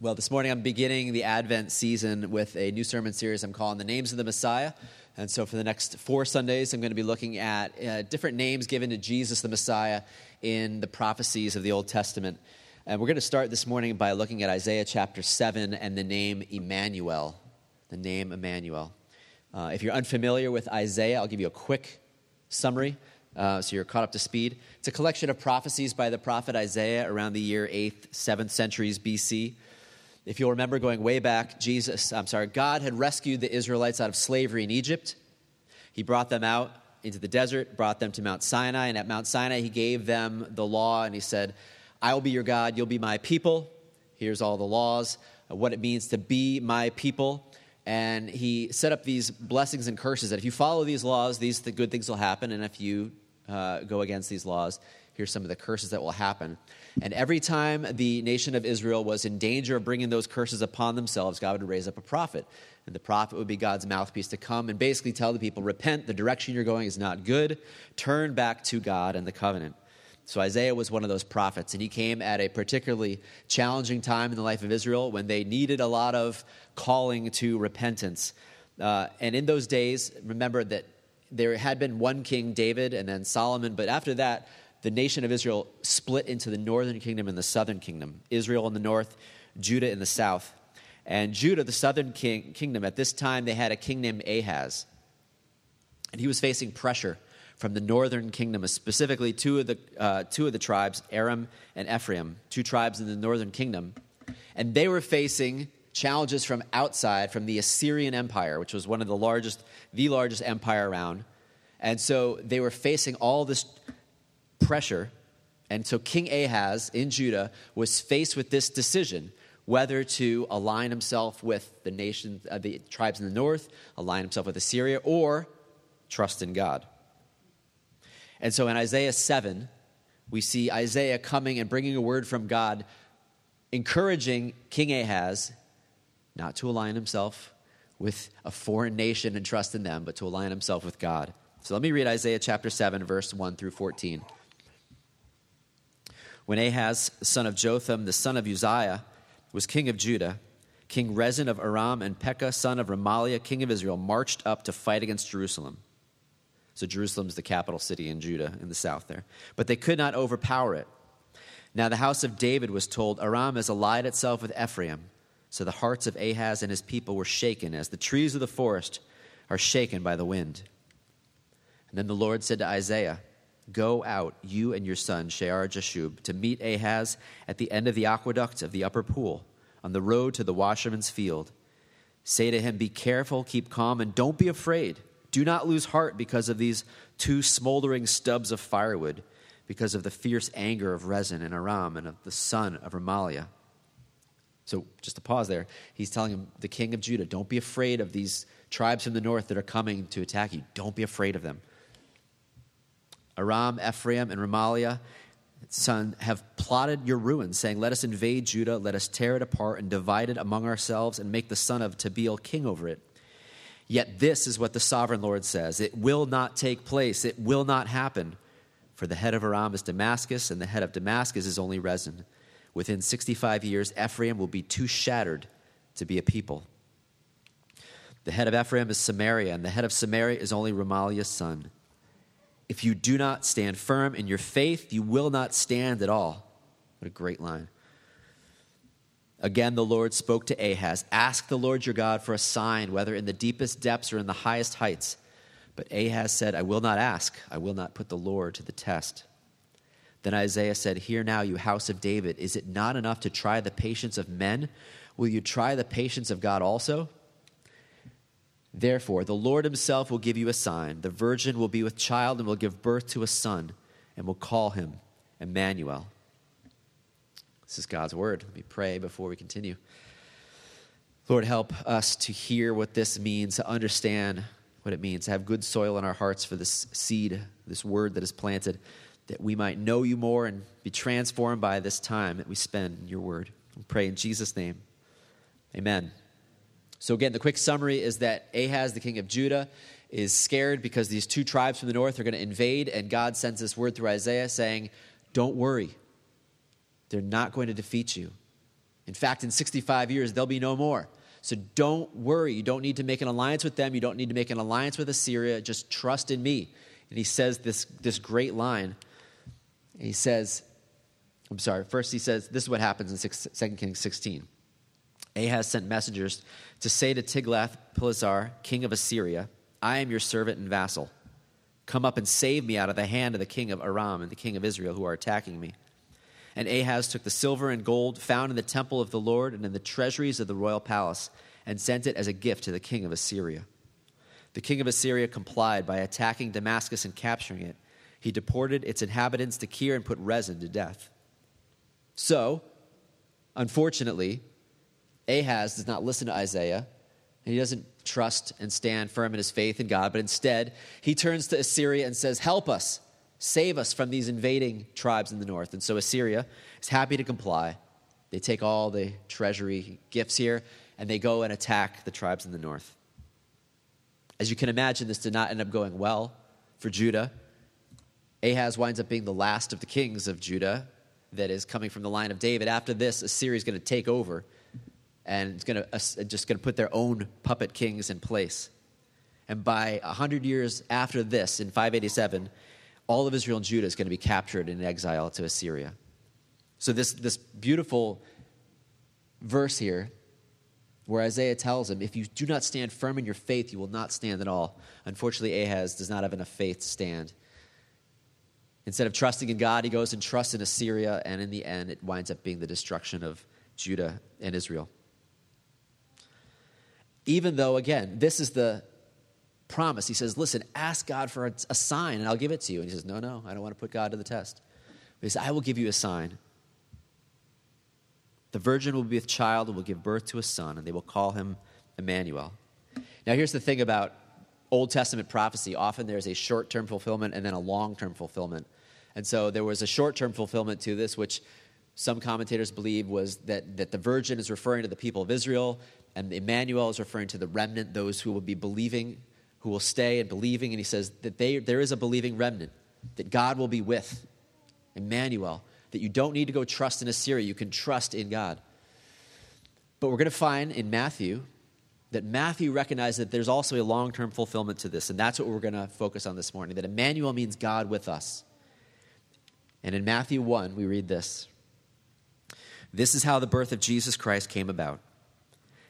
Well, this morning I'm beginning the Advent season with a new sermon series I'm calling The Names of the Messiah. And so for the next four Sundays, I'm going to be looking at uh, different names given to Jesus the Messiah in the prophecies of the Old Testament. And we're going to start this morning by looking at Isaiah chapter 7 and the name Immanuel. The name Immanuel. Uh, if you're unfamiliar with Isaiah, I'll give you a quick summary uh, so you're caught up to speed. It's a collection of prophecies by the prophet Isaiah around the year 8th, 7th centuries BC. If you'll remember going way back, Jesus, I'm sorry, God had rescued the Israelites out of slavery in Egypt. He brought them out into the desert, brought them to Mount Sinai, and at Mount Sinai, he gave them the law, and he said, I will be your God, you'll be my people. Here's all the laws, what it means to be my people. And he set up these blessings and curses that if you follow these laws, these the good things will happen, and if you uh, go against these laws, here's some of the curses that will happen. And every time the nation of Israel was in danger of bringing those curses upon themselves, God would raise up a prophet. And the prophet would be God's mouthpiece to come and basically tell the people, repent, the direction you're going is not good, turn back to God and the covenant. So Isaiah was one of those prophets, and he came at a particularly challenging time in the life of Israel when they needed a lot of calling to repentance. Uh, and in those days, remember that there had been one king, David, and then Solomon, but after that, the nation of Israel split into the northern kingdom and the southern kingdom. Israel in the north, Judah in the south. And Judah, the southern king, kingdom, at this time they had a king named Ahaz. And he was facing pressure from the northern kingdom, specifically two of the, uh, two of the tribes, Aram and Ephraim, two tribes in the northern kingdom. And they were facing challenges from outside, from the Assyrian Empire, which was one of the largest, the largest empire around. And so they were facing all this pressure. And so King Ahaz in Judah was faced with this decision whether to align himself with the nation, uh, the tribes in the north, align himself with Assyria, or trust in God. And so in Isaiah 7, we see Isaiah coming and bringing a word from God, encouraging King Ahaz not to align himself with a foreign nation and trust in them, but to align himself with God. So let me read Isaiah chapter 7, verse 1 through 14. When Ahaz, son of Jotham, the son of Uzziah, was king of Judah, King Rezin of Aram and Pekah, son of Remaliah, king of Israel, marched up to fight against Jerusalem. So Jerusalem is the capital city in Judah, in the south there. But they could not overpower it. Now the house of David was told, Aram has allied itself with Ephraim. So the hearts of Ahaz and his people were shaken, as the trees of the forest are shaken by the wind. And then the Lord said to Isaiah, Go out, you and your son, Shear Jashub, to meet Ahaz at the end of the aqueduct of the upper pool, on the road to the washerman's field. Say to him, Be careful, keep calm, and don't be afraid. Do not lose heart because of these two smoldering stubs of firewood, because of the fierce anger of Rezin and Aram and of the son of Remaliah. So, just to pause there, he's telling him, the king of Judah, don't be afraid of these tribes from the north that are coming to attack you. Don't be afraid of them. Aram, Ephraim, and Remaliah, son, have plotted your ruin, saying, Let us invade Judah, let us tear it apart and divide it among ourselves, and make the son of Tabeel king over it. Yet this is what the sovereign Lord says It will not take place, it will not happen. For the head of Aram is Damascus, and the head of Damascus is only Rezin. Within 65 years, Ephraim will be too shattered to be a people. The head of Ephraim is Samaria, and the head of Samaria is only Remaliah's son. If you do not stand firm in your faith, you will not stand at all. What a great line. Again, the Lord spoke to Ahaz Ask the Lord your God for a sign, whether in the deepest depths or in the highest heights. But Ahaz said, I will not ask. I will not put the Lord to the test. Then Isaiah said, Hear now, you house of David, is it not enough to try the patience of men? Will you try the patience of God also? Therefore, the Lord himself will give you a sign. The virgin will be with child and will give birth to a son, and will call him Immanuel. This is God's word. Let me pray before we continue. Lord, help us to hear what this means, to understand what it means, to have good soil in our hearts for this seed, this word that is planted, that we might know you more and be transformed by this time that we spend in your word. We pray in Jesus' name. Amen. So, again, the quick summary is that Ahaz, the king of Judah, is scared because these two tribes from the north are going to invade, and God sends this word through Isaiah saying, Don't worry, they're not going to defeat you. In fact, in 65 years, there'll be no more. So don't worry. You don't need to make an alliance with them. You don't need to make an alliance with Assyria. Just trust in me. And he says this, this great line. He says, I'm sorry, first he says, this is what happens in 6, 2 Kings 16. Ahaz sent messengers to say to Tiglath-Pileser, king of Assyria, I am your servant and vassal. Come up and save me out of the hand of the king of Aram and the king of Israel who are attacking me. And Ahaz took the silver and gold found in the temple of the Lord and in the treasuries of the royal palace and sent it as a gift to the king of Assyria. The king of Assyria complied by attacking Damascus and capturing it. He deported its inhabitants to Kir and put Rezin to death. So, unfortunately, Ahaz does not listen to Isaiah, and he doesn't trust and stand firm in his faith in God, but instead, he turns to Assyria and says, Help us, save us from these invading tribes in the north. And so Assyria is happy to comply. They take all the treasury gifts here, and they go and attack the tribes in the north. As you can imagine, this did not end up going well for Judah. Ahaz winds up being the last of the kings of Judah that is coming from the line of David. After this, Assyria is going to take over and it's going to, uh, just going to put their own puppet kings in place. And by 100 years after this, in 587, all of Israel and Judah is going to be captured in exile to Assyria. So, this, this beautiful verse here, where Isaiah tells him, If you do not stand firm in your faith, you will not stand at all. Unfortunately, Ahaz does not have enough faith to stand. Instead of trusting in God, he goes and trusts in Assyria, and in the end, it winds up being the destruction of Judah and Israel. Even though, again, this is the promise. He says, Listen, ask God for a, sign, and I'll give it to you. And he says, No, no, I don't want to put God to the test. He says, I will give you a sign. The virgin will be with child and will give birth to a son, and they will call him Immanuel. Now, here's the thing about Old Testament prophecy often there's a short term fulfillment and then a long term fulfillment. And so there was a short term fulfillment to this, which some commentators believe was that, that the virgin is referring to the people of Israel, and Immanuel is referring to the remnant, those who will be believing, who will stay and believing. And he says that they, there is a believing remnant, that God will be with. Immanuel, that you don't need to go trust in Assyria, you can trust in God. But we're going to find in Matthew that Matthew recognizes that there's also a long term fulfillment to this, and that's what we're going to focus on this morning that Immanuel means God with us. And in Matthew 1, we read this This is how the birth of Jesus Christ came about.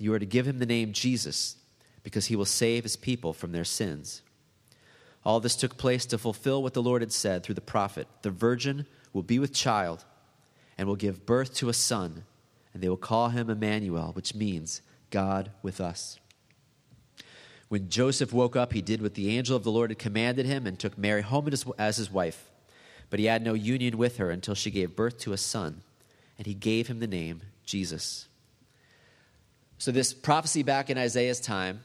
you are to give him the name Jesus, because he will save his people from their sins. All this took place to fulfill what the Lord had said through the prophet The virgin will be with child and will give birth to a son, and they will call him Immanuel, which means God with us. When Joseph woke up, he did what the angel of the Lord had commanded him and took Mary home as his wife but he had no union with her until she gave birth to a son, and he gave him the name Jesus. So, this prophecy back in Isaiah's time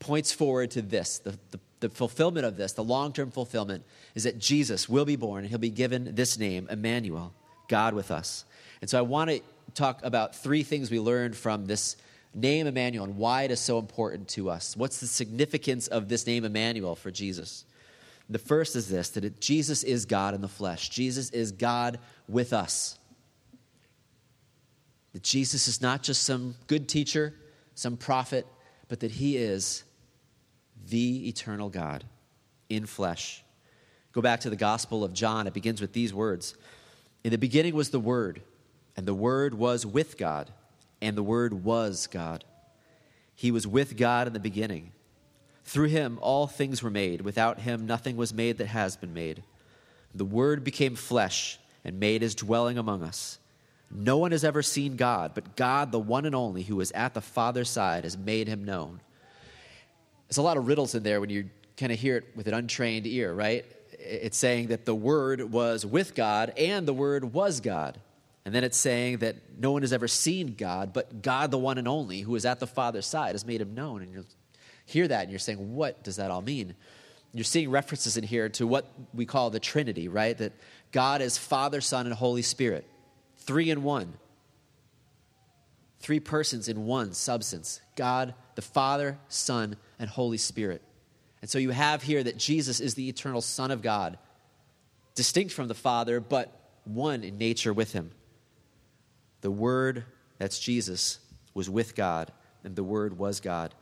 points forward to this. The, the, the fulfillment of this, the long term fulfillment, is that Jesus will be born and he'll be given this name, Immanuel, God with us. And so, I want to talk about three things we learned from this name Immanuel and why it is so important to us. What's the significance of this name Immanuel for Jesus? The first is this that it, Jesus is God in the flesh, Jesus is God with us. That Jesus is not just some good teacher, some prophet, but that he is the eternal God in flesh. Go back to the Gospel of John. It begins with these words In the beginning was the Word, and the Word was with God, and the Word was God. He was with God in the beginning. Through him, all things were made. Without him, nothing was made that has been made. The Word became flesh and made his dwelling among us. No one has ever seen God, but God, the one and only, who is at the Father's side, has made him known. There's a lot of riddles in there when you kind of hear it with an untrained ear, right? It's saying that the Word was with God and the Word was God. And then it's saying that no one has ever seen God, but God, the one and only, who is at the Father's side, has made him known. And you hear that and you're saying, what does that all mean? You're seeing references in here to what we call the Trinity, right? That God is Father, Son, and Holy Spirit, three in one. Three persons in one substance God, the Father, Son, and Holy Spirit. And so you have here that Jesus is the eternal Son of God, distinct from the Father, but one in nature with him. The Word, that's Jesus, was with God, and the Word was God.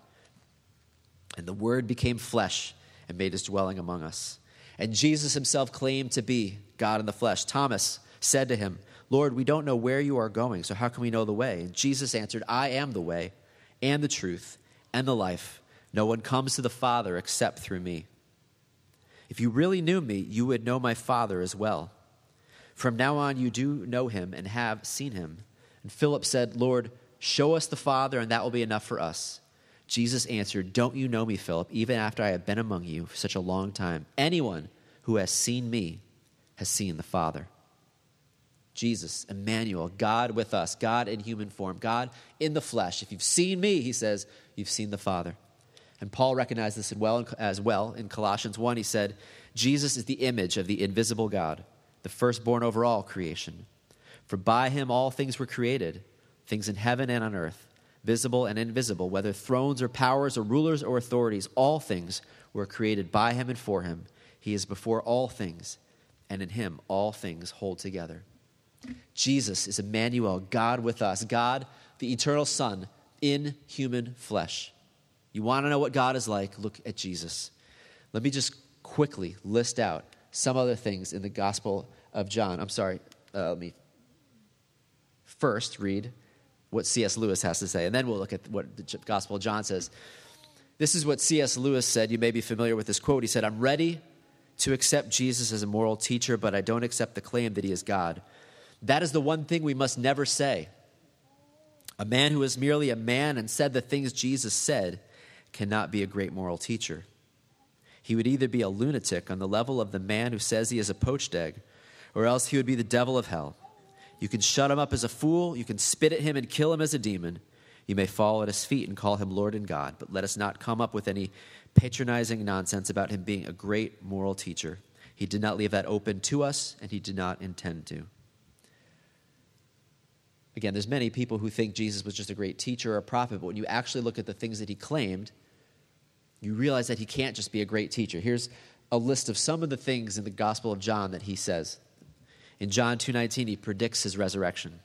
And the Word became flesh and made his dwelling among us. And Jesus himself claimed to be God in the flesh. Thomas said to him, Lord, we don't know where you are going, so how can we know the way? And Jesus answered, I am the way and the truth and the life. No one comes to the Father except through me. If you really knew me, you would know my Father as well. From now on, you do know him and have seen him. And Philip said, Lord, show us the Father, and that will be enough for us. Jesus answered, Don't you know me, Philip, even after I have been among you for such a long time? Anyone who has seen me has seen the Father. Jesus, Immanuel, God with us, God in human form, God in the flesh. If you've seen me, he says, you've seen the Father. And Paul recognized this as well in Colossians 1. He said, Jesus is the image of the invisible God, the firstborn over all creation. For by him all things were created, things in heaven and on earth, visible and invisible, whether thrones or powers or rulers or authorities, all things were created by him and for him. He is before all things, and in him all things hold together. Jesus is Immanuel, God with us, God, the eternal Son, in human flesh. You want to know what God is like? Look at Jesus. Let me just quickly list out some other things in the Gospel of John. I'm sorry, uh, let me first read what C.S. Lewis has to say, and then we'll look at what the Gospel of John says. This is what C.S. Lewis said. You may be familiar with this quote. He said, I'm ready to accept Jesus as a moral teacher, but I don't accept the claim that he is God. That is the one thing we must never say. A man who is merely a man and said the things Jesus said cannot be a great moral teacher. He would either be a lunatic on the level of the man who says he is a poached egg, or else he would be the devil of hell. You can shut him up as a fool, you can spit at him and kill him as a demon. You may fall at his feet and call him Lord and God, but let us not come up with any patronizing nonsense about him being a great moral teacher. He did not leave that open to us, and he did not intend to. Again, there's many people who think Jesus was just a great teacher or a prophet, but when you actually look at the things that he claimed, you realize that he can't just be a great teacher. Here's a list of some of the things in the Gospel of John that he says. In John 2:19, he predicts his resurrection.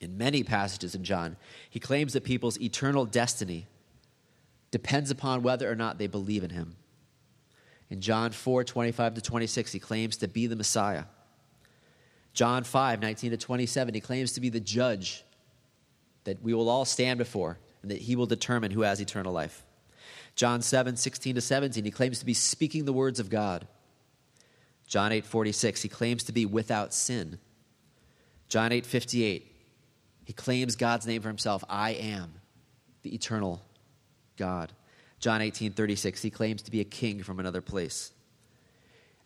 In many passages in John, he claims that people's eternal destiny depends upon whether or not they believe in him. In John 4, 25 to 26, he claims to be the Messiah. John 5, 19 to 27, he claims to be the judge that we will all stand before and that he will determine who has eternal life. John 7, 16 to 17, he claims to be speaking the words of God. John 8, 46, he claims to be without sin. John 8, 58, he claims God's name for himself I am the eternal God. John 18, 36, he claims to be a king from another place.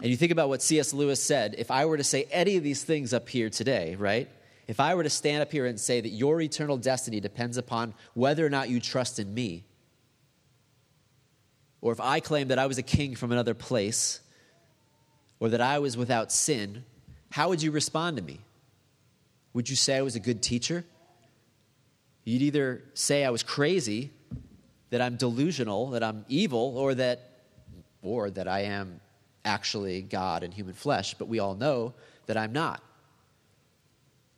And you think about what C.S. Lewis said if I were to say any of these things up here today, right? If I were to stand up here and say that your eternal destiny depends upon whether or not you trust in me, or if I claim that I was a king from another place, or that I was without sin, how would you respond to me? Would you say I was a good teacher? You'd either say I was crazy, that I'm delusional, that I'm evil, or that or that I am actually God in human flesh, but we all know that I'm not.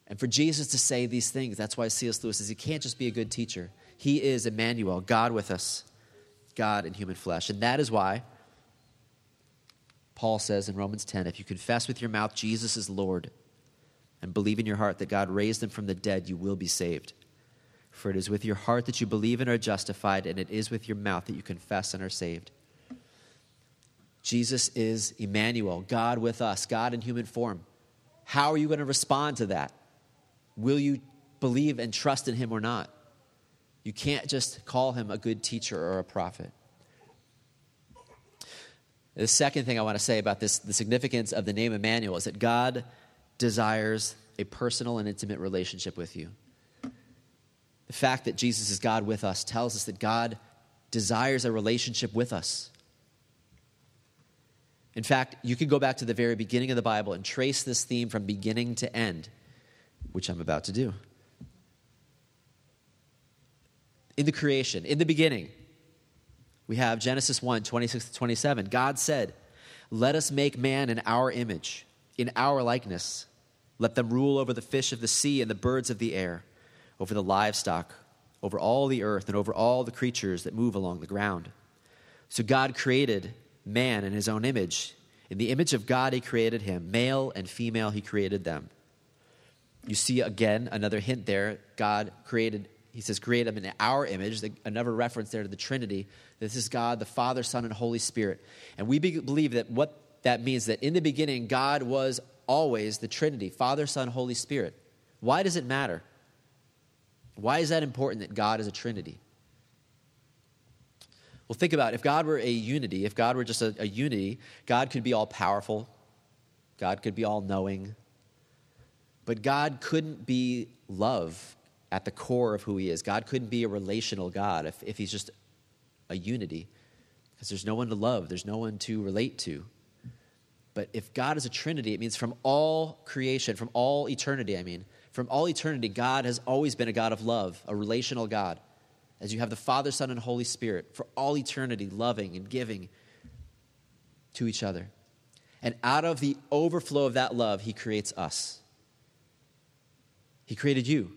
And for Jesus to say these things, that's why C.S. Lewis says he can't just be a good teacher. He is Immanuel, God with us, God in human flesh. And that is why Paul says in Romans 10 if you confess with your mouth Jesus is Lord and believe in your heart that God raised him from the dead, you will be saved. For it is with your heart that you believe and are justified, and it is with your mouth that you confess and are saved. Jesus is Immanuel, God with us, God in human form. How are you going to respond to that? Will you believe and trust in him or not? You can't just call him a good teacher or a prophet. The second thing I want to say about this, the significance of the name Immanuel, is that God desires a personal and intimate relationship with you. The fact that Jesus is God with us tells us that God desires a relationship with us. In fact, you can go back to the very beginning of the Bible and trace this theme from beginning to end, which I'm about to do. In the creation, in the beginning, we have Genesis 1 26 to 27. God said, Let us make man in our image, in our likeness. Let them rule over the fish of the sea and the birds of the air, over the livestock, over all the earth, and over all the creatures that move along the ground. So God created man in his own image. In the image of God, he created him. Male and female, he created them. You see again another hint there. God created, he says, create them in our image. Another reference there to the Trinity. This is God, the Father, Son, and Holy Spirit. And we believe that what that means that in the beginning, God was always the Trinity Father, Son, Holy Spirit. Why does it matter? Why is that important that God is a Trinity? Well, think about it. if God were a unity, if God were just a, a unity, God could be all powerful, God could be all knowing, but God couldn't be love at the core of who He is. God couldn't be a relational God if, if He's just a unity, because there's no one to love, there's no one to relate to. But if God is a Trinity, it means from all creation, from all eternity, I mean, from all eternity, God has always been a God of love, a relational God as you have the Father, Son, and Holy Spirit for all eternity, loving and giving to each other. And out of the overflow of that love, He creates us. He created you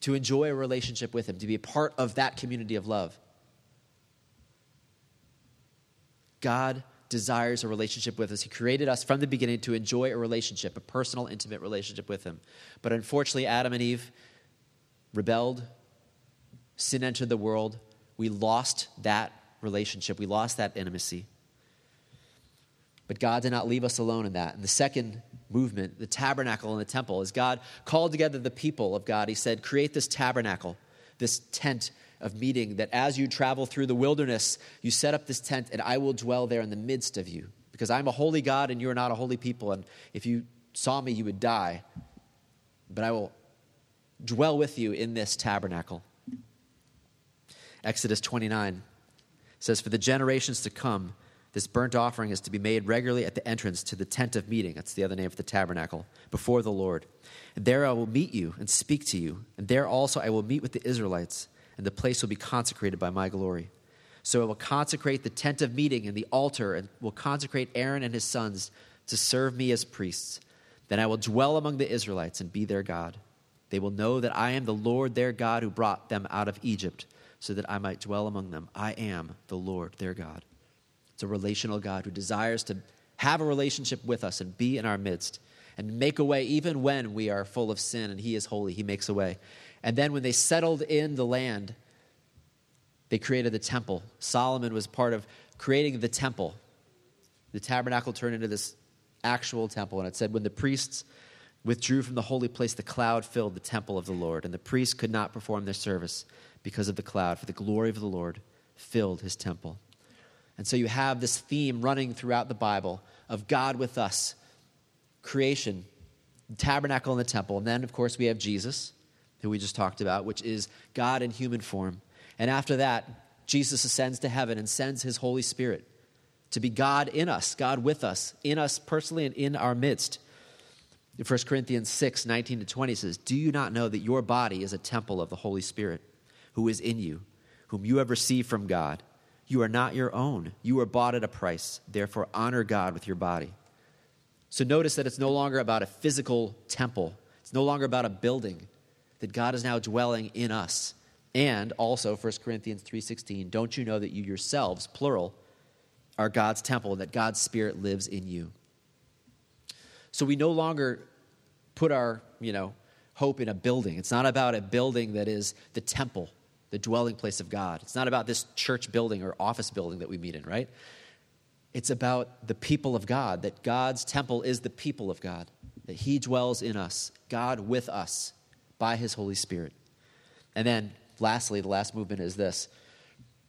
to enjoy a relationship with Him, to be a part of that community of love. God desires a relationship with us. He created us from the beginning to enjoy a relationship, a personal, intimate relationship with Him. But unfortunately, Adam and Eve rebelled, sin entered the world, we lost that relationship, we lost that intimacy. But God did not leave us alone in that. And the second movement, the tabernacle and the temple, is God called together the people of God. He said, Create this tabernacle, this tent of meeting, that as you travel through the wilderness, you set up this tent, and I will dwell there in the midst of you. Because I'm a holy God, and you are not a holy people. And if you saw me, you would die. But I will dwell with you in this tabernacle. Exodus 29 says, For the generations to come, this burnt offering is to be made regularly at the entrance to the tent of meeting. That's the other name for the tabernacle, before the Lord. And there I will meet you and speak to you. And there also I will meet with the Israelites, and the place will be consecrated by my glory. So I will consecrate the tent of meeting and the altar, and will consecrate Aaron and his sons to serve me as priests. Then I will dwell among the Israelites and be their God. They will know that I am the Lord their God who brought them out of Egypt so that I might dwell among them. I am the Lord, their God. It's a relational God who desires to have a relationship with us and be in our midst and make a way even when we are full of sin and He is holy. He makes a way. And then when they settled in the land, they created the temple. Solomon was part of creating the temple. The tabernacle turned into this actual temple. And it said, when the priests withdrew from the holy place, the cloud filled the temple of the Lord, and the priests could not perform their service because of the cloud, for the glory of the Lord filled his temple. And so you have this theme running throughout the Bible of God with us, creation, tabernacle, and the temple. And then, of course, we have Jesus, who we just talked about, which is God in human form. And after that, Jesus ascends to heaven and sends his Holy Spirit to be God in us, God with us, in us personally and in our midst. 1 Corinthians 6 19 to 20 says, Do you not know that your body is a temple of the Holy Spirit? Who is in you, whom you have received from God. You are not your own. You were bought at a price. Therefore, honor God with your body. So notice that it's no longer about a physical temple, it's no longer about a building, that God is now dwelling in us. And also 1 Corinthians 3:16, don't you know that you yourselves, plural, are God's temple and that God's spirit lives in you. So we no longer put our, you know, hope in a building. It's not about a building that is the temple the dwelling place of God. It's not about this church building or office building that we meet in, right? It's about the people of God, that God's temple is the people of God, that He dwells in us, God with us by His Holy Spirit. And then, lastly, the last movement is this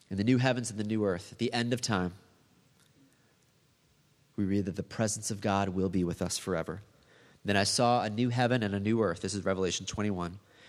in the new heavens and the new earth, at the end of time, we read that the presence of God will be with us forever. Then I saw a new heaven and a new earth. This is Revelation 21.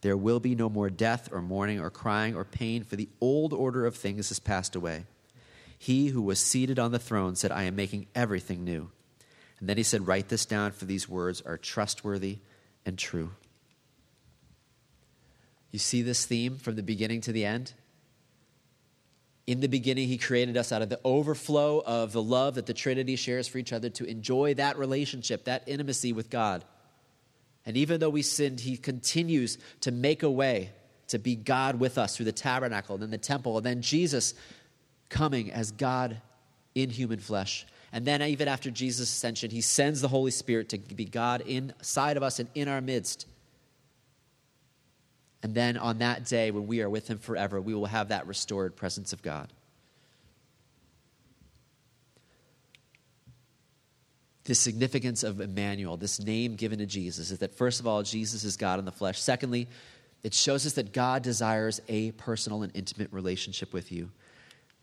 There will be no more death or mourning or crying or pain, for the old order of things has passed away. He who was seated on the throne said, I am making everything new. And then he said, Write this down, for these words are trustworthy and true. You see this theme from the beginning to the end? In the beginning, he created us out of the overflow of the love that the Trinity shares for each other to enjoy that relationship, that intimacy with God. And even though we sinned, he continues to make a way to be God with us through the tabernacle and then the temple, and then Jesus coming as God in human flesh. And then, even after Jesus' ascension, he sends the Holy Spirit to be God inside of us and in our midst. And then on that day, when we are with him forever, we will have that restored presence of God. The significance of Immanuel, this name given to Jesus, is that first of all, Jesus is God in the flesh. Secondly, it shows us that God desires a personal and intimate relationship with you.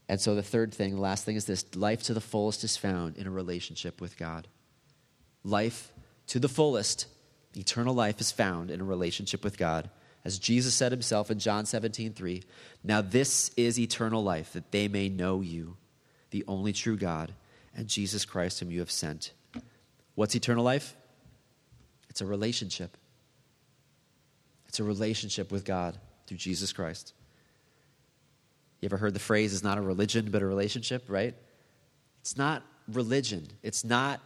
And so the third thing, the last thing is this life to the fullest is found in a relationship with God. Life to the fullest, eternal life is found in a relationship with God. As Jesus said himself in John 17, 3, Now this is eternal life, that they may know you, the only true God, and Jesus Christ, whom you have sent. What's eternal life? It's a relationship. It's a relationship with God through Jesus Christ. You ever heard the phrase, it's not a religion, but a relationship, right? It's not religion. It's not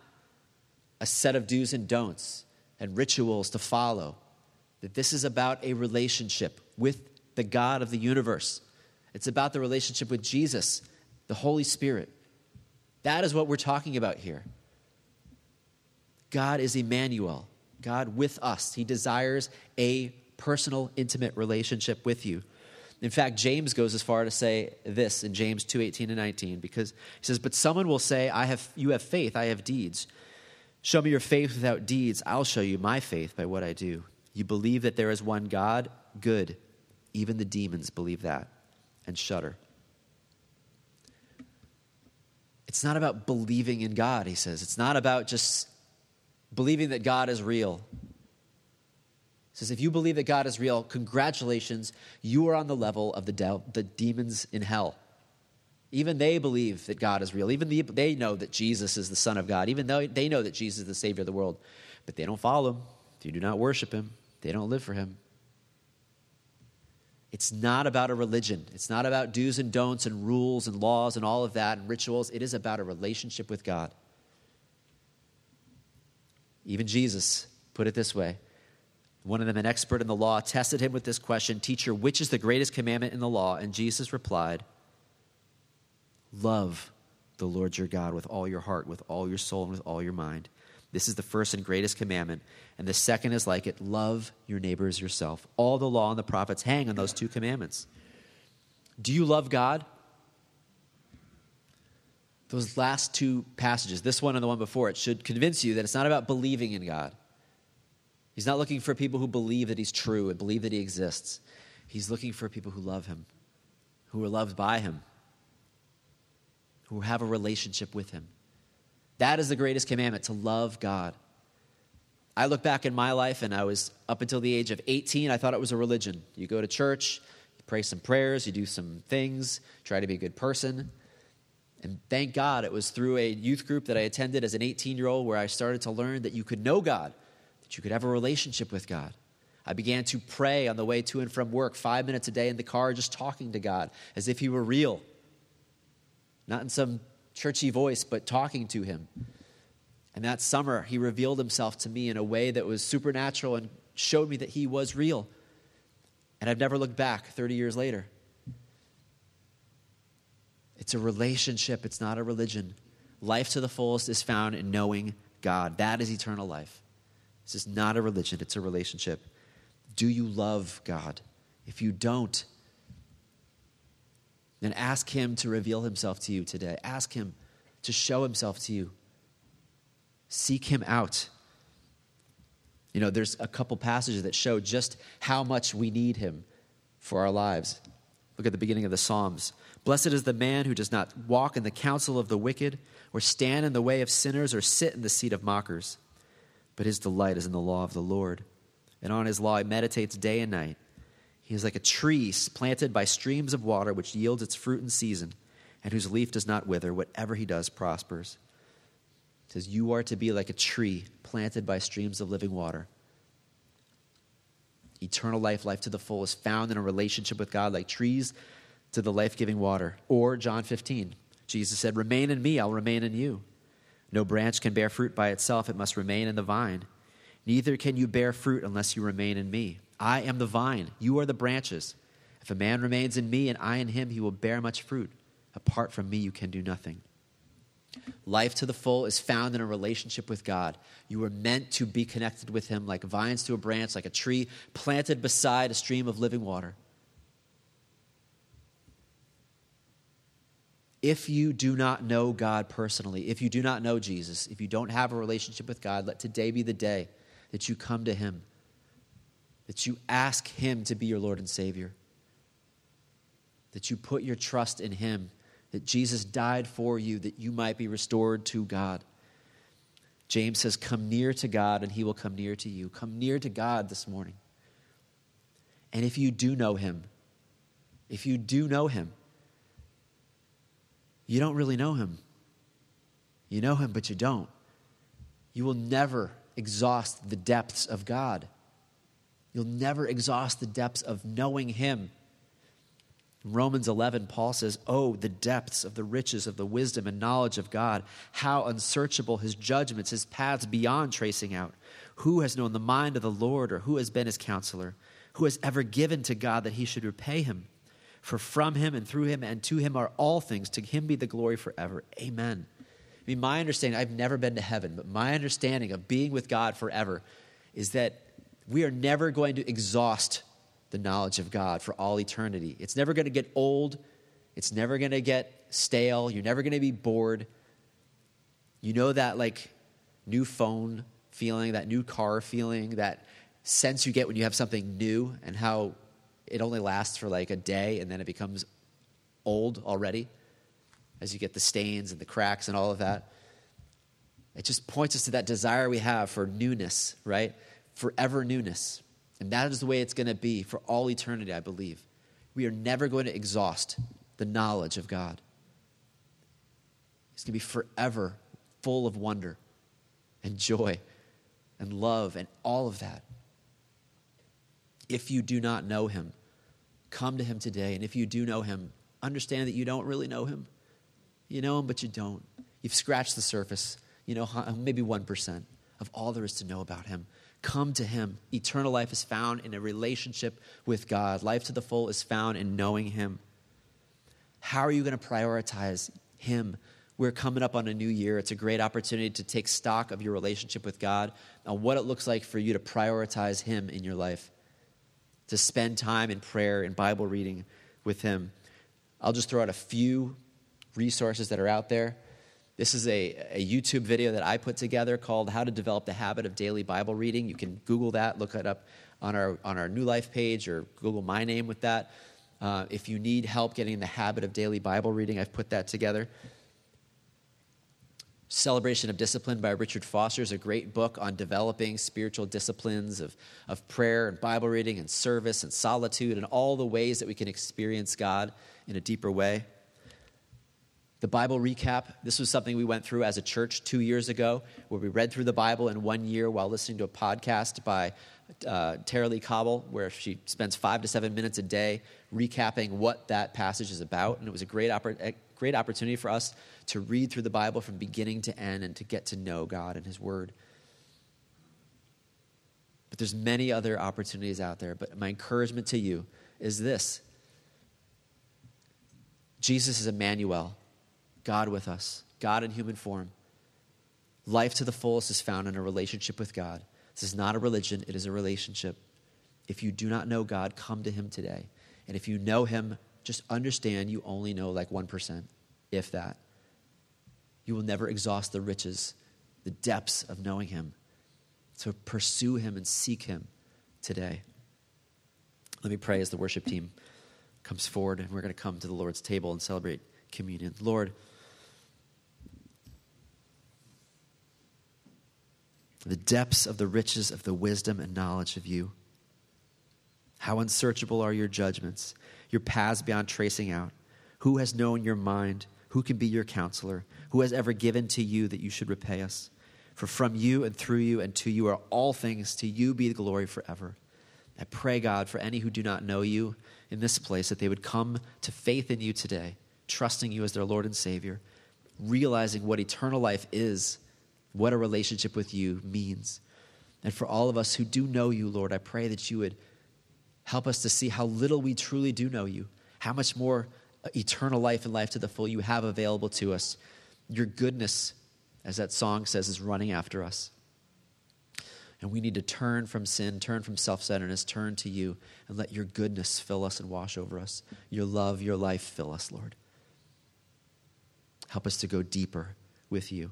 a set of do's and don'ts and rituals to follow that this is about a relationship with the God of the universe. It's about the relationship with Jesus, the Holy Spirit. That is what we're talking about here. God is Immanuel, God with us. He desires a personal, intimate relationship with you. In fact, James goes as far to say this in James 2 18 and 19, because he says, But someone will say, I have, You have faith, I have deeds. Show me your faith without deeds, I'll show you my faith by what I do. You believe that there is one God? Good. Even the demons believe that and shudder. It's not about believing in God, he says. It's not about just believing that God is real. Says, if you believe that God is real, congratulations, you are on the level of the, de- the demons in hell. Even they believe that God is real. Even the, they know that Jesus is the Son of God. Even though they know that Jesus is the Savior of the world. But they don't follow him. They do not worship him. They don't live for him. It's not about a religion. It's not about do's and don'ts and rules and laws and all of that and rituals. It is about a relationship with God. Even Jesus put it this way. One of them, an expert in the law, tested him with this question Teacher, which is the greatest commandment in the law? And Jesus replied, Love the Lord your God with all your heart, with all your soul, and with all your mind. This is the first and greatest commandment. And the second is like it love your neighbors yourself. All the law and the prophets hang on those two commandments. Do you love God? Those last two passages, this one and the one before it, should convince you that it's not about believing in God. He's not looking for people who believe that He's true and believe that He exists. He's looking for people who love Him, who are loved by Him, who have a relationship with Him. That is the greatest commandment to love God. I look back in my life, and I was up until the age of 18, I thought it was a religion. You go to church, you pray some prayers, you do some things, try to be a good person. And thank God it was through a youth group that I attended as an 18 year old where I started to learn that you could know God, that you could have a relationship with God. I began to pray on the way to and from work, five minutes a day in the car, just talking to God as if He were real, not in some churchy voice, but talking to him. And that summer, he revealed himself to me in a way that was supernatural and showed me that he was real. And I've never looked back 30 years later. It's a relationship, it's not a religion. Life to the fullest is found in knowing God. That is eternal life. This is not a religion, it's a relationship. Do you love God? If you don't, then ask Him to reveal Himself to you today. Ask Him to show Himself to you. Seek Him out. You know, there's a couple passages that show just how much we need Him for our lives. Look at the beginning of the Psalms. Blessed is the man who does not walk in the counsel of the wicked, or stand in the way of sinners, or sit in the seat of mockers. But his delight is in the law of the Lord, and on his law he meditates day and night. He is like a tree planted by streams of water, which yields its fruit in season, and whose leaf does not wither. Whatever he does prospers. It says, You are to be like a tree planted by streams of living water. Eternal life, life to the full, is found in a relationship with God like trees to the life giving water. Or John 15, Jesus said, Remain in me, I'll remain in you. No branch can bear fruit by itself, it must remain in the vine. Neither can you bear fruit unless you remain in me. I am the vine, you are the branches. If a man remains in me and I in him, he will bear much fruit. Apart from me, you can do nothing. Life to the full is found in a relationship with God. You were meant to be connected with Him like vines to a branch, like a tree planted beside a stream of living water. If you do not know God personally, if you do not know Jesus, if you don't have a relationship with God, let today be the day that you come to Him that you ask Him to be your Lord and Savior, that you put your trust in Him, that Jesus died for you that you might be restored to God. James says, Come near to God and He will come near to you. Come near to God this morning. And if you do know Him, if you do know Him, you don't really know Him. You know Him, but you don't. You will never exhaust the depths of God. You'll never exhaust the depths of knowing Him. In Romans 11, Paul says, Oh, the depths of the riches of the wisdom and knowledge of God, how unsearchable His judgments, His paths beyond tracing out. Who has known the mind of the Lord, or who has been His counselor? Who has ever given to God that He should repay Him? For from Him and through Him and to Him are all things. To Him be the glory forever. Amen. I mean, my understanding, I've never been to heaven, but my understanding of being with God forever is that we are never going to exhaust the knowledge of God for all eternity. It's never going to get old. It's never going to get stale. You're never going to be bored. You know that like new phone feeling, that new car feeling, that sense you get when you have something new and how it only lasts for like a day and then it becomes old already as you get the stains and the cracks and all of that. It just points us to that desire we have for newness, right? forever newness. And that is the way it's going to be for all eternity, I believe. We are never going to exhaust the knowledge of God. It's going to be forever full of wonder and joy and love and all of that. If you do not know him, come to him today. And if you do know him, understand that you don't really know him. You know him, but you don't. You've scratched the surface, you know, maybe 1% of all there is to know about him. Come to Him. Eternal life is found in a relationship with God. Life to the full is found in knowing Him. How are you going to prioritize Him? We're coming up on a new year. It's a great opportunity to take stock of your relationship with God and what it looks like for you to prioritize Him in your life, to spend time in prayer and Bible reading with Him. I'll just throw out a few resources that are out there. This is a, a YouTube video that I put together called How to Develop the Habit of Daily Bible Reading. You can Google that, look it up on our, on our New Life page, or Google my name with that. Uh, if you need help getting in the habit of daily Bible reading, I've put that together. Celebration of Discipline by Richard Foster is a great book on developing spiritual disciplines of, of prayer and Bible reading and service and solitude and all the ways that we can experience God in a deeper way. The Bible recap, this was something we went through as a church two years ago, where we read through the Bible in one year while listening to a podcast by uh, Tara-Leigh Cobble, where she spends five to seven minutes a day recapping what that passage is about. And it was a great, oppor- great opportunity for us to read through the Bible from beginning to end and to get to know God and His Word. But there's many other opportunities out there. But my encouragement to you is this Jesus is Immanuel. God with us, God in human form. Life to the fullest is found in a relationship with God. This is not a religion, it is a relationship. If you do not know God, come to him today. And if you know him, just understand you only know like 1%, if that. You will never exhaust the riches, the depths of knowing him. So pursue him and seek him today. Let me pray as the worship team comes forward and we're going to come to the Lord's table and celebrate communion. Lord, the depths of the riches of the wisdom and knowledge of you. How unsearchable are your judgments, your paths beyond tracing out. Who has known your mind? Who can be your counselor? Who has ever given to you that you should repay us? For from you and through you and to you are all things. To you be the glory forever. I pray, God, for any who do not know you in this place, that they would come to faith in you today, trusting you as their Lord and Savior, realizing what eternal life is, what a relationship with you means. And for all of us who do know you, Lord, I pray that you would help us to see how little we truly do know you, how much more eternal life and life to the full you have available to us. Your goodness, as that song says, is running after us. And we need to turn from sin, turn from self centeredness, turn to you, and let your goodness fill us and wash over us. Your love, your life fill us, Lord. Help us to go deeper with you.